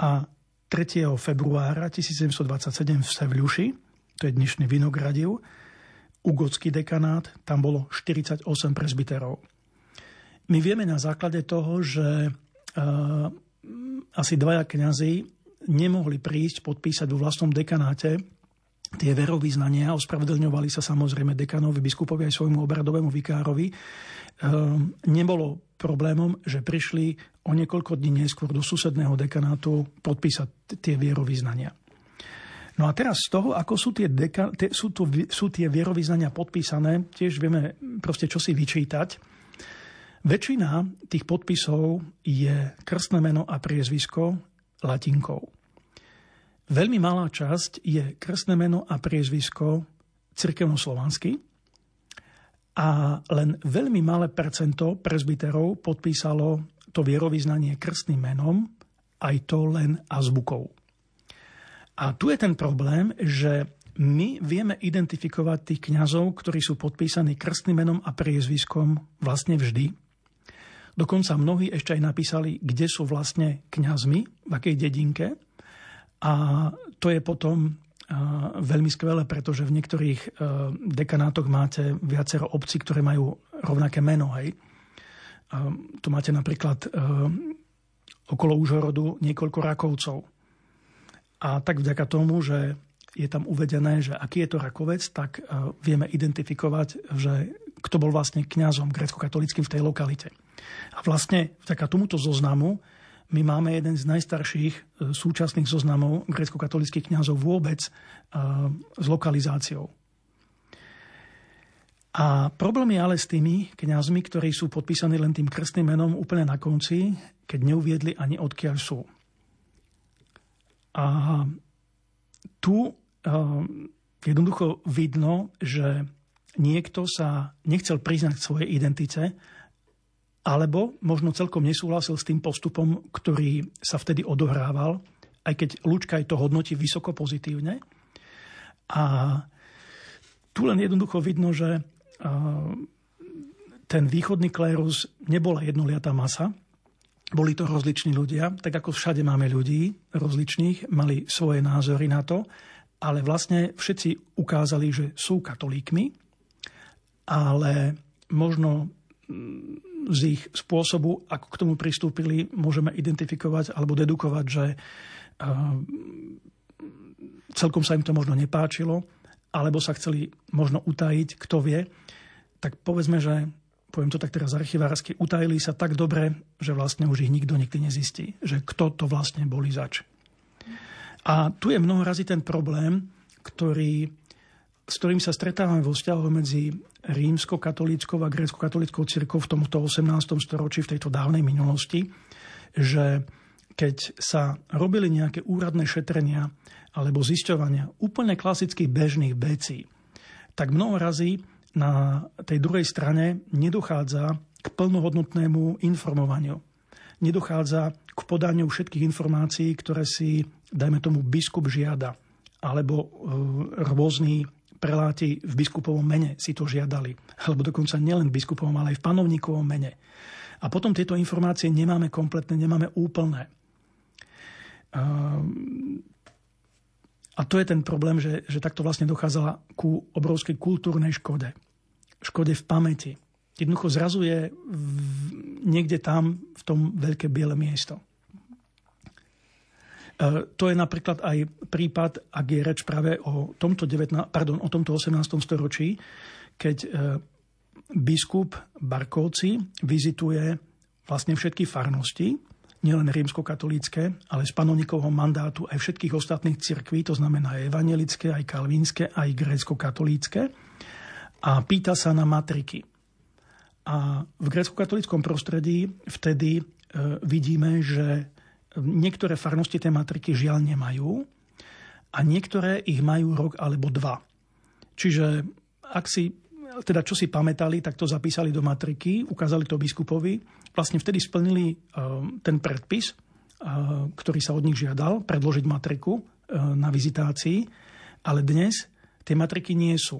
a 3. februára 1727 v Sevľuši, to je dnešný Vinogradiv, Ugocký dekanát, tam bolo 48 prezbiterov. My vieme na základe toho, že uh, asi dvaja kňazi nemohli prísť podpísať vo vlastnom dekanáte tie verovýznania, ospravedlňovali sa samozrejme dekanovi, biskupovi aj svojmu obradovému vikárovi, ehm, nebolo problémom, že prišli o niekoľko dní neskôr do susedného dekanátu podpísať tie vierovýznania. No a teraz z toho, ako sú tie, deka, tie, sú, tu, sú tie vierovýznania podpísané, tiež vieme proste čo si vyčítať. Väčšina tých podpisov je krstné meno a priezvisko latinkou. Veľmi malá časť je krstné meno a priezvisko cirkevnoslovansky a len veľmi malé percento prezbiterov podpísalo to vierovýznanie krstným menom, aj to len azbukou. A tu je ten problém, že my vieme identifikovať tých kňazov, ktorí sú podpísaní krstným menom a priezviskom vlastne vždy. Dokonca mnohí ešte aj napísali, kde sú vlastne kňazmi, v akej dedinke. A to je potom veľmi skvelé, pretože v niektorých e, dekanátoch máte viacero obcí, ktoré majú rovnaké meno. Hej. Tu máte napríklad e, okolo Užhorodu niekoľko Rakovcov. A tak vďaka tomu, že je tam uvedené, že aký je to Rakovec, tak e, vieme identifikovať, že kto bol vlastne kňazom grecko-katolickým v tej lokalite. A vlastne vďaka tomuto zoznamu my máme jeden z najstarších e, súčasných zoznamov grecko-katolických kňazov vôbec e, s lokalizáciou. A problém je ale s tými kňazmi, ktorí sú podpísaní len tým krstným menom úplne na konci, keď neuviedli ani odkiaľ sú. A tu uh, jednoducho vidno, že niekto sa nechcel priznať k svojej identite alebo možno celkom nesúhlasil s tým postupom, ktorý sa vtedy odohrával, aj keď Lučka to hodnotí vysoko pozitívne. A tu len jednoducho vidno, že ten východný klérus nebola jednoliatá masa, boli to rozliční ľudia, tak ako všade máme ľudí rozličných, mali svoje názory na to, ale vlastne všetci ukázali, že sú katolíkmi, ale možno z ich spôsobu, ako k tomu pristúpili, môžeme identifikovať alebo dedukovať, že celkom sa im to možno nepáčilo, alebo sa chceli možno utajiť, kto vie, tak povedzme, že poviem to tak teraz archivársky, utajili sa tak dobre, že vlastne už ich nikto nikdy nezistí, že kto to vlastne boli zač. A tu je mnoho razy ten problém, ktorý s ktorým sa stretávame vo vzťahu medzi rímsko-katolíckou a grécko-katolíckou cirkvou v tomto 18. storočí, v tejto dávnej minulosti, že keď sa robili nejaké úradné šetrenia alebo zisťovania úplne klasických bežných vecí, tak mnoho razy na tej druhej strane nedochádza k plnohodnotnému informovaniu. Nedochádza k podaniu všetkých informácií, ktoré si, dajme tomu, biskup žiada alebo e, rôzni preláti v biskupovom mene si to žiadali. Alebo dokonca nielen v biskupovom, ale aj v panovníkovom mene. A potom tieto informácie nemáme kompletné, nemáme úplné. A to je ten problém, že, že takto vlastne dochádzala ku obrovskej kultúrnej škode. Škode v pamäti. Jednoducho zrazuje niekde tam, v tom veľké biele miesto. E, to je napríklad aj prípad, ak je reč práve o tomto, 19, pardon, o tomto 18. storočí, keď e, biskup Barkovci vizituje vlastne všetky farnosti, nielen rímsko-katolícke, ale z panovníkovho mandátu aj všetkých ostatných cirkví, to znamená aj evangelické, aj kalvínske, aj grécko-katolícke a pýta sa na matriky. A v grécko-katolíckom prostredí vtedy e, vidíme, že Niektoré farnosti tie matriky žiaľ nemajú a niektoré ich majú rok alebo dva. Čiže ak si, teda čo si pamätali, tak to zapísali do matriky, ukázali to biskupovi. Vlastne vtedy splnili e, ten predpis, e, ktorý sa od nich žiadal, predložiť matriku e, na vizitácii, ale dnes tie matriky nie sú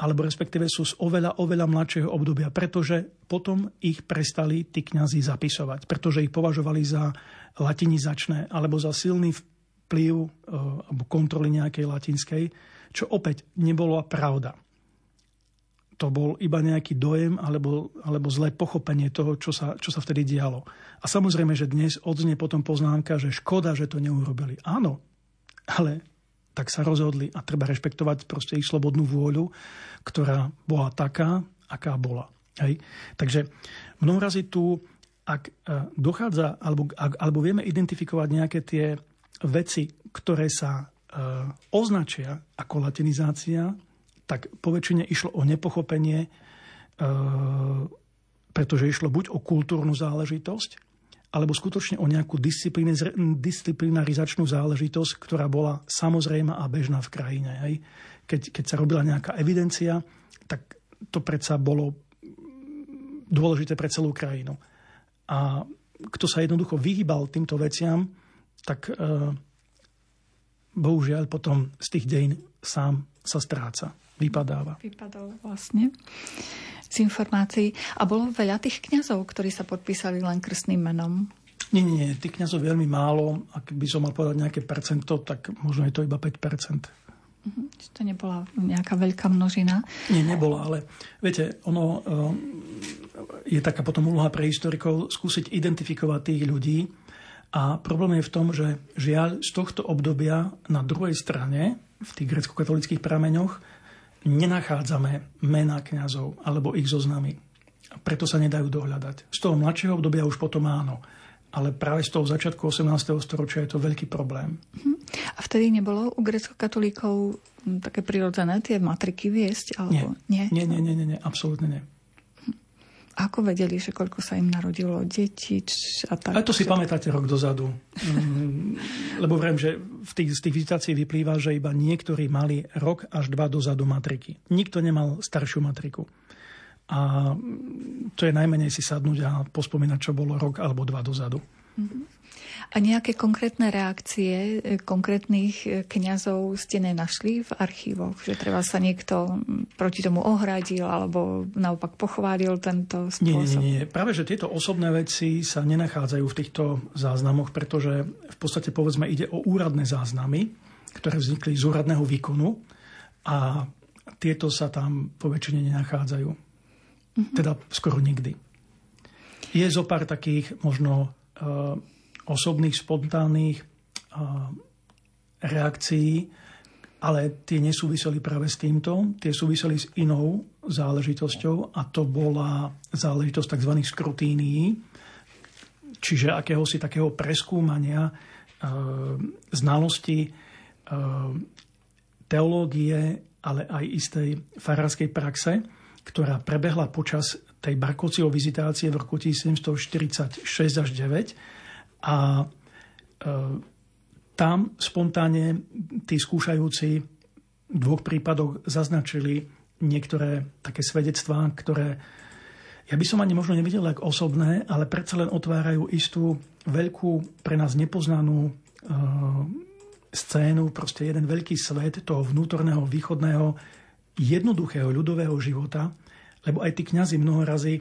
alebo respektíve sú z oveľa, oveľa mladšieho obdobia, pretože potom ich prestali tí kňazi zapisovať, pretože ich považovali za latinizačné alebo za silný vplyv e, alebo kontroly nejakej latinskej, čo opäť nebolo pravda. To bol iba nejaký dojem alebo, alebo zlé pochopenie toho, čo sa, čo sa vtedy dialo. A samozrejme, že dnes odznie potom poznámka, že škoda, že to neurobili. Áno, ale tak sa rozhodli a treba rešpektovať proste ich slobodnú vôľu, ktorá bola taká, aká bola. Hej. Takže mnoho razy tu, ak e, dochádza, alebo, ak, alebo vieme identifikovať nejaké tie veci, ktoré sa uh, označia ako latinizácia, tak poväčšine išlo o nepochopenie, uh, pretože išlo buď o kultúrnu záležitosť, alebo skutočne o nejakú disciplinarizačnú záležitosť, ktorá bola samozrejma a bežná v krajine. Hej. Keď, keď sa robila nejaká evidencia, tak to predsa bolo dôležité pre celú krajinu. A kto sa jednoducho vyhýbal týmto veciam, tak e, bohužiaľ potom z tých dejín sám sa stráca, vypadáva. Vypadal vlastne z informácií. A bolo veľa tých kňazov, ktorí sa podpísali len krstným menom? Nie, nie, nie. Tých kňazov veľmi málo. Ak by som mal povedať nejaké percento, tak možno je to iba 5 Uh-huh. To nebola nejaká veľká množina? Nie, nebola, ale viete, ono uh, je taká potom úloha pre historikov skúsiť identifikovať tých ľudí a problém je v tom, že žiaľ z tohto obdobia na druhej strane, v tých grecko-katolických prameňoch, nenachádzame mená kňazov alebo ich zoznamy. Preto sa nedajú dohľadať. Z toho mladšieho obdobia už potom áno. Ale práve z toho začiatku 18. storočia je to veľký problém. Uh-huh. A vtedy nebolo u grecko-katolíkov také prirodzené tie matriky viesť? Alebo... Nie. Nie? Nie, nie, nie, nie, nie, absolútne nie. Ako vedeli, že koľko sa im narodilo detí? A, tak, a to si pamätáte rok dozadu. Mm, lebo vrem, že v tých, z tých vizitácií vyplýva, že iba niektorí mali rok až dva dozadu matriky. Nikto nemal staršiu matriku. A to je najmenej si sadnúť a pospomínať, čo bolo rok alebo dva dozadu. Mm-hmm. A nejaké konkrétne reakcie e, konkrétnych e, kňazov ste nenašli v archívoch? Že treba sa niekto proti tomu ohradil alebo naopak pochválil tento spôsob? Nie, nie, nie. Práve, že tieto osobné veci sa nenachádzajú v týchto záznamoch, pretože v podstate povedzme ide o úradné záznamy, ktoré vznikli z úradného výkonu a tieto sa tam po väčšine nenachádzajú. Mm-hmm. Teda skoro nikdy. Je zo pár takých možno uh, osobných, spontánnych reakcií, ale tie nesúviseli práve s týmto, tie súviseli s inou záležitosťou a to bola záležitosť tzv. skrutínií, čiže akéhosi takého preskúmania e, znalosti e, teológie, ale aj istej farárskej praxe, ktorá prebehla počas tej Barkociho vizitácie v roku 1746 až 9 a e, tam spontánne tí skúšajúci v dvoch prípadoch zaznačili niektoré také svedectvá, ktoré ja by som ani možno nevidel ako osobné, ale predsa len otvárajú istú veľkú, pre nás nepoznanú e, scénu, proste jeden veľký svet toho vnútorného, východného, jednoduchého ľudového života, lebo aj tí kňazi mnoho razy,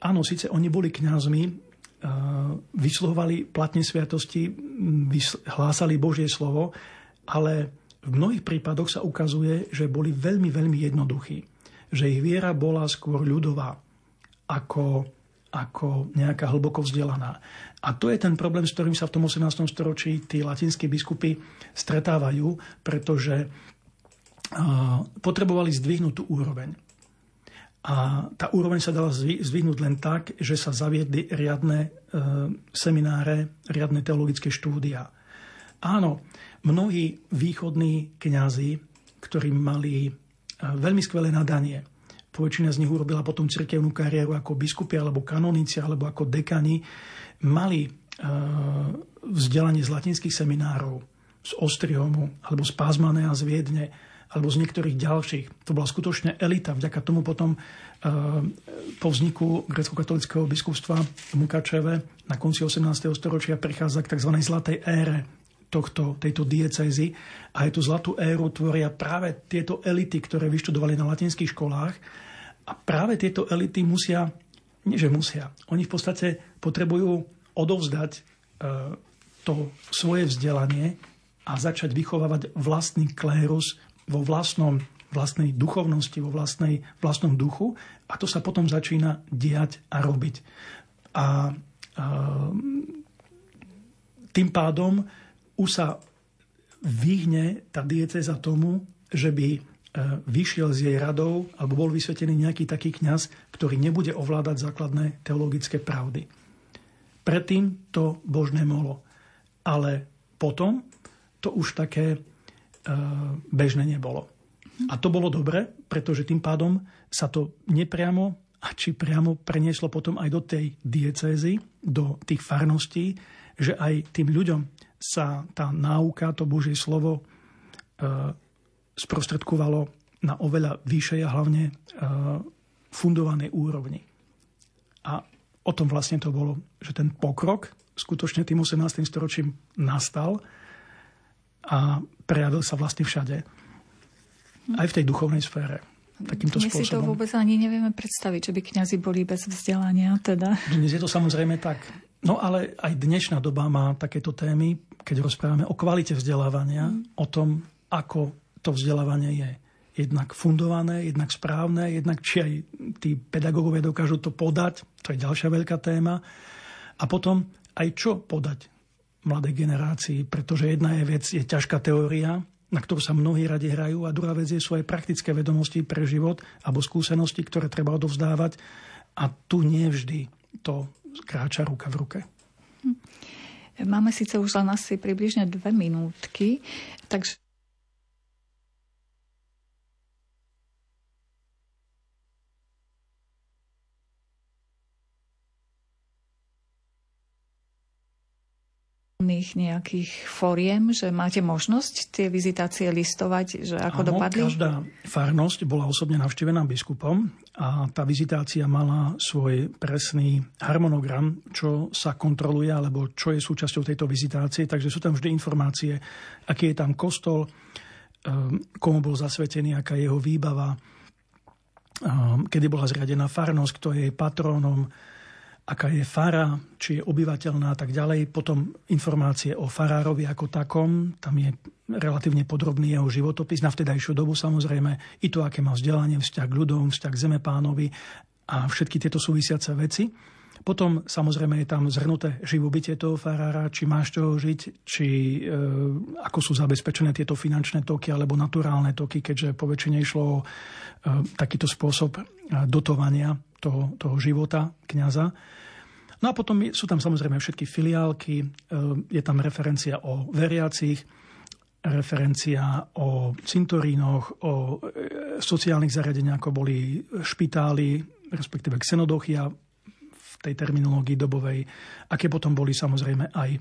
áno, síce oni boli kňazmi, vysluhovali platne sviatosti, hlásali Božie slovo, ale v mnohých prípadoch sa ukazuje, že boli veľmi, veľmi jednoduchí. Že ich viera bola skôr ľudová ako, ako nejaká hlboko vzdelaná. A to je ten problém, s ktorým sa v tom 18. storočí tí latinskí biskupy stretávajú, pretože potrebovali zdvihnúť tú úroveň. A tá úroveň sa dala zvyhnúť len tak, že sa zaviedli riadne e, semináre, riadne teologické štúdia. Áno, mnohí východní kňazi, ktorí mali e, veľmi skvelé nadanie, väčšina z nich urobila potom cirkevnú kariéru ako biskupy alebo kanonici alebo ako dekani, mali e, vzdelanie z latinských seminárov, z Ostriomu alebo z Pázmane a z Viedne alebo z niektorých ďalších. To bola skutočne elita. Vďaka tomu potom e, po vzniku grecko-katolického biskupstva Mukačeve na konci 18. storočia prichádza k tzv. zlatej ére tohto, tejto diecézy. A aj tú zlatú éru tvoria práve tieto elity, ktoré vyštudovali na latinských školách. A práve tieto elity musia, nie že musia, oni v podstate potrebujú odovzdať e, to svoje vzdelanie a začať vychovávať vlastný klérus vo vlastnom, vlastnej duchovnosti, vo vlastnej, vlastnom duchu a to sa potom začína diať a robiť. A, a tým pádom už sa vyhne tá dieceza tomu, že by e, vyšiel z jej radov alebo bol vysvetený nejaký taký kňaz, ktorý nebude ovládať základné teologické pravdy. Predtým to božné bolo. Ale potom to už také bežné nebolo. A to bolo dobre, pretože tým pádom sa to nepriamo a či priamo prenieslo potom aj do tej diecézy, do tých farností, že aj tým ľuďom sa tá náuka, to Božie slovo e, sprostredkovalo na oveľa vyššej a hlavne e, fundovanej úrovni. A o tom vlastne to bolo, že ten pokrok skutočne tým 18. storočím nastal a prejavil sa vlastne všade. Aj v tej duchovnej sfére. Takýmto My spôsobom. si to vôbec ani nevieme predstaviť, že by kňazi boli bez vzdelania. Teda. Dnes je to samozrejme tak. No ale aj dnešná doba má takéto témy, keď rozprávame o kvalite vzdelávania, mm. o tom, ako to vzdelávanie je jednak fundované, jednak správne, jednak či aj tí pedagógovia dokážu to podať, to je ďalšia veľká téma. A potom aj čo podať mladej generácii, pretože jedna je vec, je ťažká teória, na ktorú sa mnohí radi hrajú a druhá vec je aj praktické vedomosti pre život alebo skúsenosti, ktoré treba odovzdávať a tu nevždy to kráča ruka v ruke. Hm. Máme síce už len asi približne dve minútky, takže nejakých fóriem, že máte možnosť tie vizitácie listovať, že ako Áno, dopadli? každá farnosť bola osobne navštívená biskupom a tá vizitácia mala svoj presný harmonogram, čo sa kontroluje alebo čo je súčasťou tejto vizitácie. Takže sú tam vždy informácie, aký je tam kostol, ehm, komu bol zasvetený, aká je jeho výbava, ehm, kedy bola zriadená farnosť, kto je jej patrónom, aká je fara, či je obyvateľná a tak ďalej. Potom informácie o farárovi ako takom, tam je relatívne podrobný jeho životopis na vtedajšiu dobu samozrejme, i to, aké má vzdelanie, vzťah k ľudom, vzťah k zemepánovi a všetky tieto súvisiace veci. Potom samozrejme je tam zhrnuté živobytie toho farára, či má z žiť, či e, ako sú zabezpečené tieto finančné toky alebo naturálne toky, keďže po väčšine išlo o e, takýto spôsob e, dotovania toho, toho života kniaza. No a potom sú tam samozrejme všetky filiálky, e, je tam referencia o veriacich, referencia o cintorínoch, o e, sociálnych zariadeniach, ako boli špitály, respektíve xenodochia v tej terminológii dobovej, aké potom boli samozrejme aj e,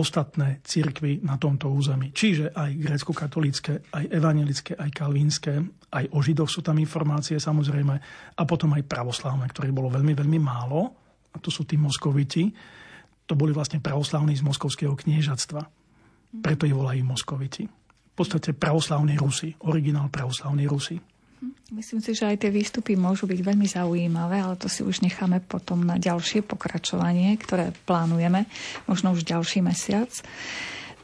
ostatné cirkvy na tomto území. Čiže aj grécko-katolícke, aj evangelické, aj kalvínske, aj o židoch sú tam informácie samozrejme a potom aj pravoslavné, ktoré bolo veľmi, veľmi málo a to sú tí moskoviti, to boli vlastne pravoslavní z moskovského kniežatstva. Preto ich volajú moskoviti. V podstate pravoslavní Rusi, originál pravoslavní Rusi. Myslím si, že aj tie výstupy môžu byť veľmi zaujímavé, ale to si už necháme potom na ďalšie pokračovanie, ktoré plánujeme, možno už ďalší mesiac.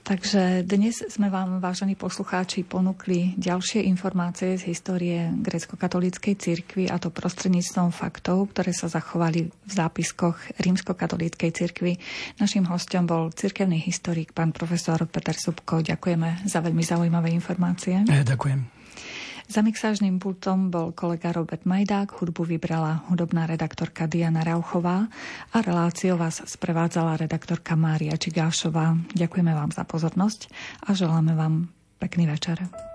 Takže dnes sme vám, vážení poslucháči, ponúkli ďalšie informácie z histórie grecko-katolíckej cirkvi a to prostredníctvom faktov, ktoré sa zachovali v zápiskoch rímsko-katolíckej cirkvi. Našim hostom bol cirkevný historik pán profesor Peter Subko. Ďakujeme za veľmi zaujímavé informácie. Ja, ďakujem. Za mixážnym pultom bol kolega Robert Majdák, hudbu vybrala hudobná redaktorka Diana Rauchová a reláciou vás sprevádzala redaktorka Mária Čigášová. Ďakujeme vám za pozornosť a želáme vám pekný večer.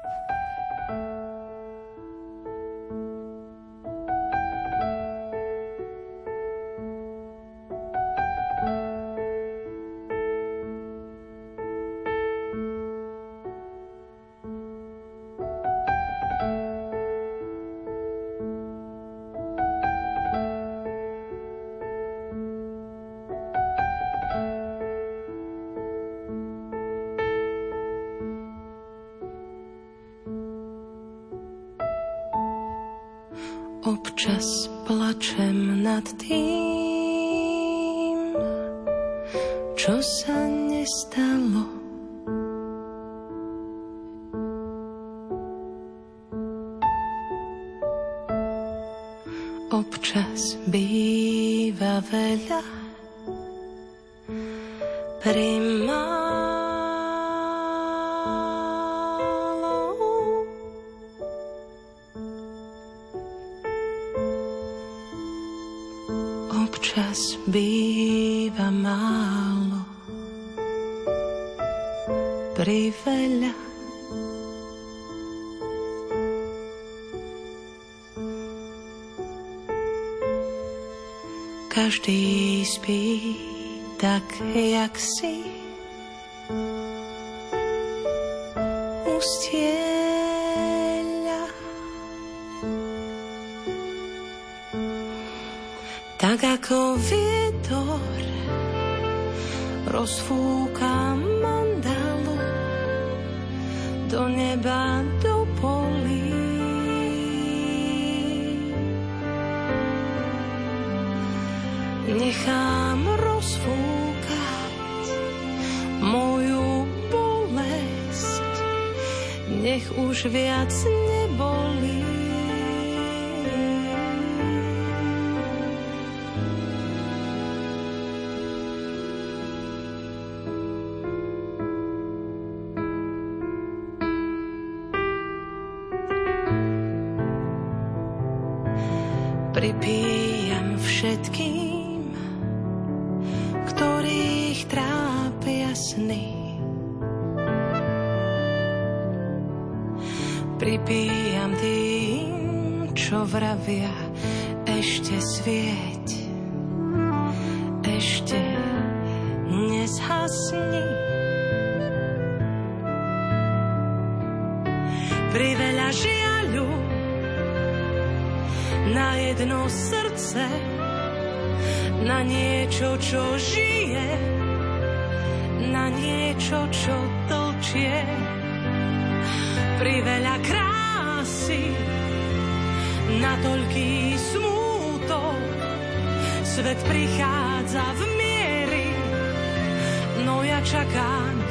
občas býva veľa pri málo. Občas býva málo pri veľa Každý spí tak, jak si ustieľa. Tak ako vietor rozfúka mandalu do neba, už viac nebolí. Čo vravia, ešte svieť, ešte nezhasni. Priveľa žiaľu na jedno srdce, na niečo, čo žije, na niečo, čo tlčie. Priveľa krásy, na toľký smútok, svet prichádza v miery, no ja čakám